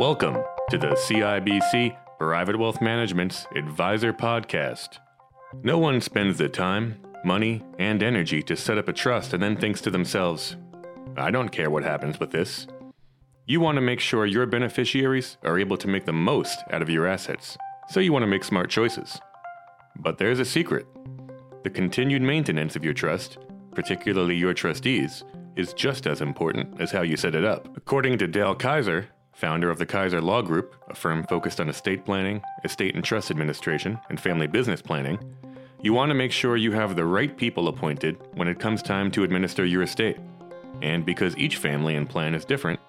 Welcome to the CIBC Private Wealth Management's Advisor Podcast. No one spends the time, money, and energy to set up a trust and then thinks to themselves, I don't care what happens with this. You want to make sure your beneficiaries are able to make the most out of your assets, so you want to make smart choices. But there's a secret the continued maintenance of your trust, particularly your trustees, is just as important as how you set it up. According to Dale Kaiser, founder of the Kaiser Law Group, a firm focused on estate planning, estate and trust administration, and family business planning, you want to make sure you have the right people appointed when it comes time to administer your estate. And because each family and plan is different,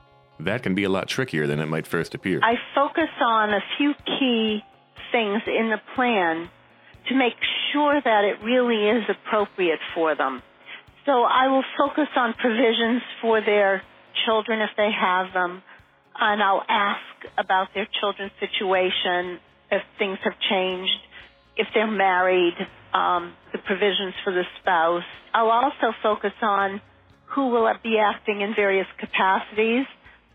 that can be a lot trickier than it might first appear. I focus on a few key things in the plan to make sure that it really is appropriate for them. So I will focus on provisions for their children if they have them, and I'll ask about their children's situation if things have changed, if they're married, um, the provisions for the spouse. I'll also focus on who will be acting in various capacities,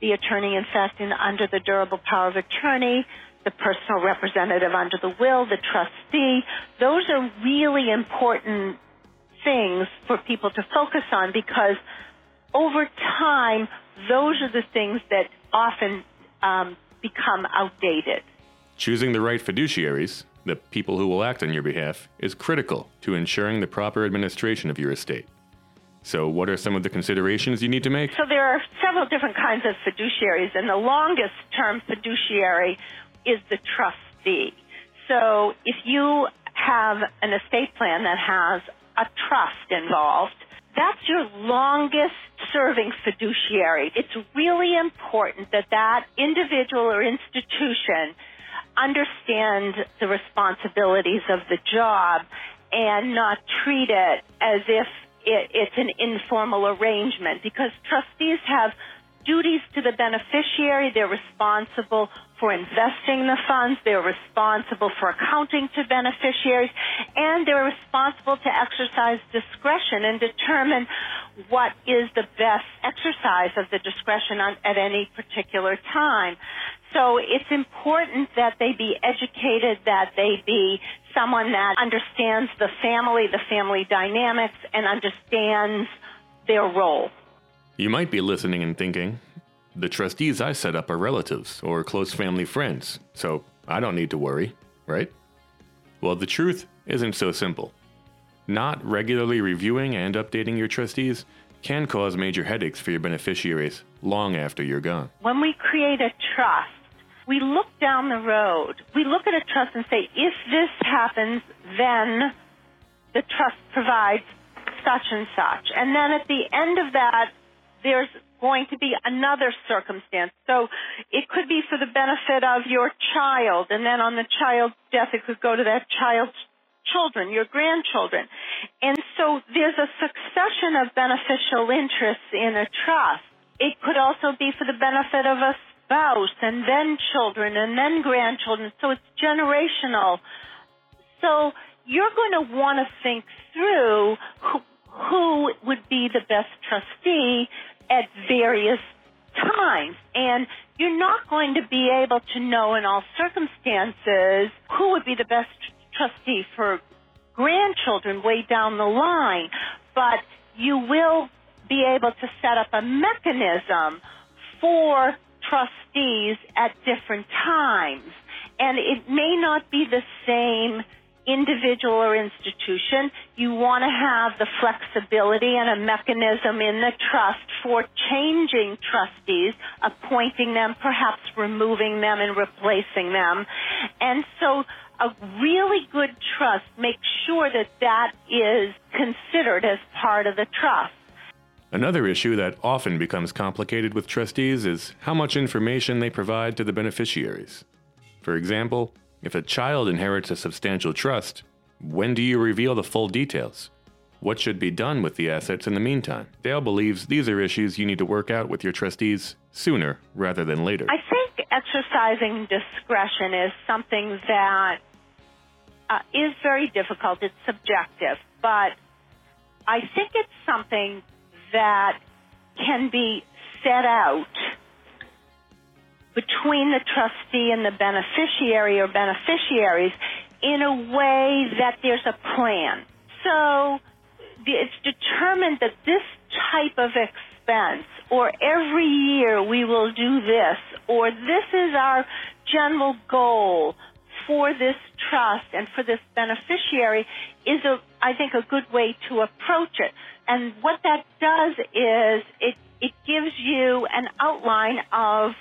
the attorney in fact in under the durable power of attorney, the personal representative under the will, the trustee. Those are really important things for people to focus on because over time, those are the things that often um, become outdated. Choosing the right fiduciaries, the people who will act on your behalf, is critical to ensuring the proper administration of your estate. So, what are some of the considerations you need to make? So, there are several different kinds of fiduciaries, and the longest term fiduciary is the trustee. So, if you have an estate plan that has a trust involved, that's your longest serving fiduciary. It's really important that that individual or institution understand the responsibilities of the job and not treat it as if it, it's an informal arrangement because trustees have duties to the beneficiary. They're responsible for investing the funds. They're responsible for accounting to beneficiaries and they're responsible to exercise discretion and determine what is the best exercise of the discretion on, at any particular time. So it's important that they be educated, that they be someone that understands the family, the family dynamics, and understands their role. You might be listening and thinking, the trustees I set up are relatives or close family friends, so I don't need to worry, right? Well, the truth isn't so simple. Not regularly reviewing and updating your trustees can cause major headaches for your beneficiaries long after you're gone. When we create a trust, we look down the road. We look at a trust and say, if this happens, then the trust provides such and such. And then at the end of that, there's going to be another circumstance. So it could be for the benefit of your child, and then on the child's death, it could go to that child's children, your grandchildren. And so there's a succession of beneficial interests in a trust. It could also be for the benefit of a spouse, and then children, and then grandchildren. So it's generational. So you're going to want to think through who, who would be the best trustee at various times. And you're not going to be able to know in all circumstances who would be the best trustee for grandchildren way down the line, but you will be able to set up a mechanism for trustees at different times. And it may not be the same individual or institution, you want to have the flexibility and a mechanism in the trust for changing trustees, appointing them, perhaps removing them and replacing them. And so a really good trust makes sure that that is considered as part of the trust. Another issue that often becomes complicated with trustees is how much information they provide to the beneficiaries. For example, if a child inherits a substantial trust, when do you reveal the full details? What should be done with the assets in the meantime? Dale believes these are issues you need to work out with your trustees sooner rather than later. I think exercising discretion is something that uh, is very difficult. It's subjective, but I think it's something that can be set out between the trustee and the beneficiary or beneficiaries in a way that there's a plan. So it's determined that this type of expense or every year we will do this or this is our general goal for this trust and for this beneficiary is a I think a good way to approach it. And what that does is it it gives you an outline of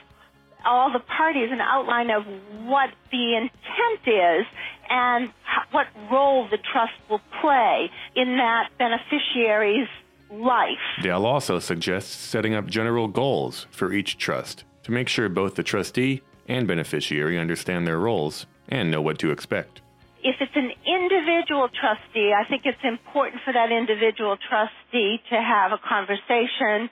all the parties an outline of what the intent is and what role the trust will play in that beneficiary's life. Dale also suggests setting up general goals for each trust to make sure both the trustee and beneficiary understand their roles and know what to expect. If it's an individual trustee, I think it's important for that individual trustee to have a conversation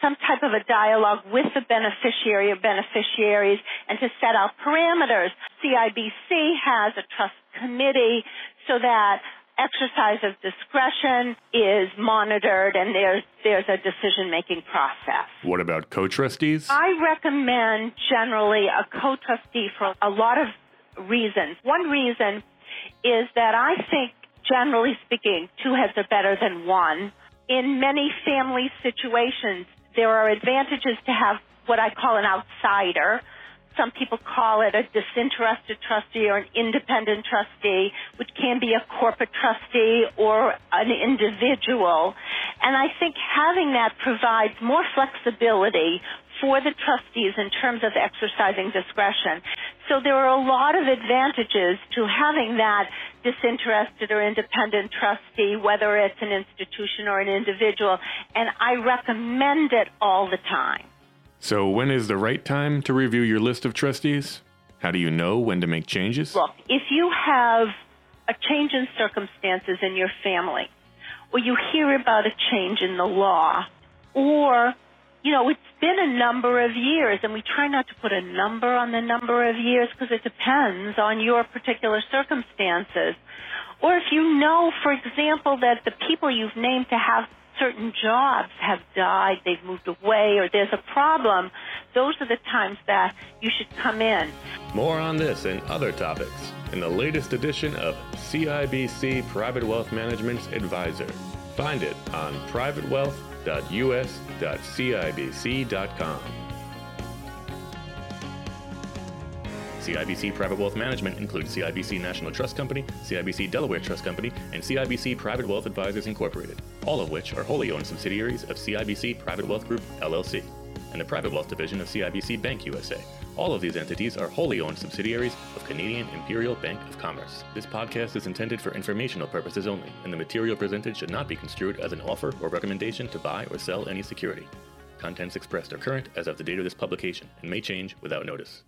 some type of a dialogue with the beneficiary or beneficiaries and to set out parameters. CIBC has a trust committee so that exercise of discretion is monitored and there's there's a decision making process. What about co-trustees? I recommend generally a co-trustee for a lot of reasons. One reason is that I think generally speaking two heads are better than one. In many family situations there are advantages to have what I call an outsider. Some people call it a disinterested trustee or an independent trustee, which can be a corporate trustee or an individual. And I think having that provides more flexibility for the trustees in terms of exercising discretion. So there are a lot of advantages to having that disinterested or independent trustee, whether it's an institution or an individual, and I recommend it all the time. So, when is the right time to review your list of trustees? How do you know when to make changes? Look, if you have a change in circumstances in your family, or you hear about a change in the law, or you know, it's been a number of years, and we try not to put a number on the number of years because it depends on your particular circumstances. Or if you know, for example, that the people you've named to have certain jobs have died, they've moved away, or there's a problem, those are the times that you should come in. More on this and other topics in the latest edition of CIBC Private Wealth Management's Advisor. Find it on privatewealth.us.cibc.com. CIBC Private Wealth Management includes CIBC National Trust Company, CIBC Delaware Trust Company, and CIBC Private Wealth Advisors Incorporated, all of which are wholly owned subsidiaries of CIBC Private Wealth Group, LLC, and the Private Wealth Division of CIBC Bank USA. All of these entities are wholly owned subsidiaries of Canadian Imperial Bank of Commerce. This podcast is intended for informational purposes only, and the material presented should not be construed as an offer or recommendation to buy or sell any security. Contents expressed are current as of the date of this publication and may change without notice.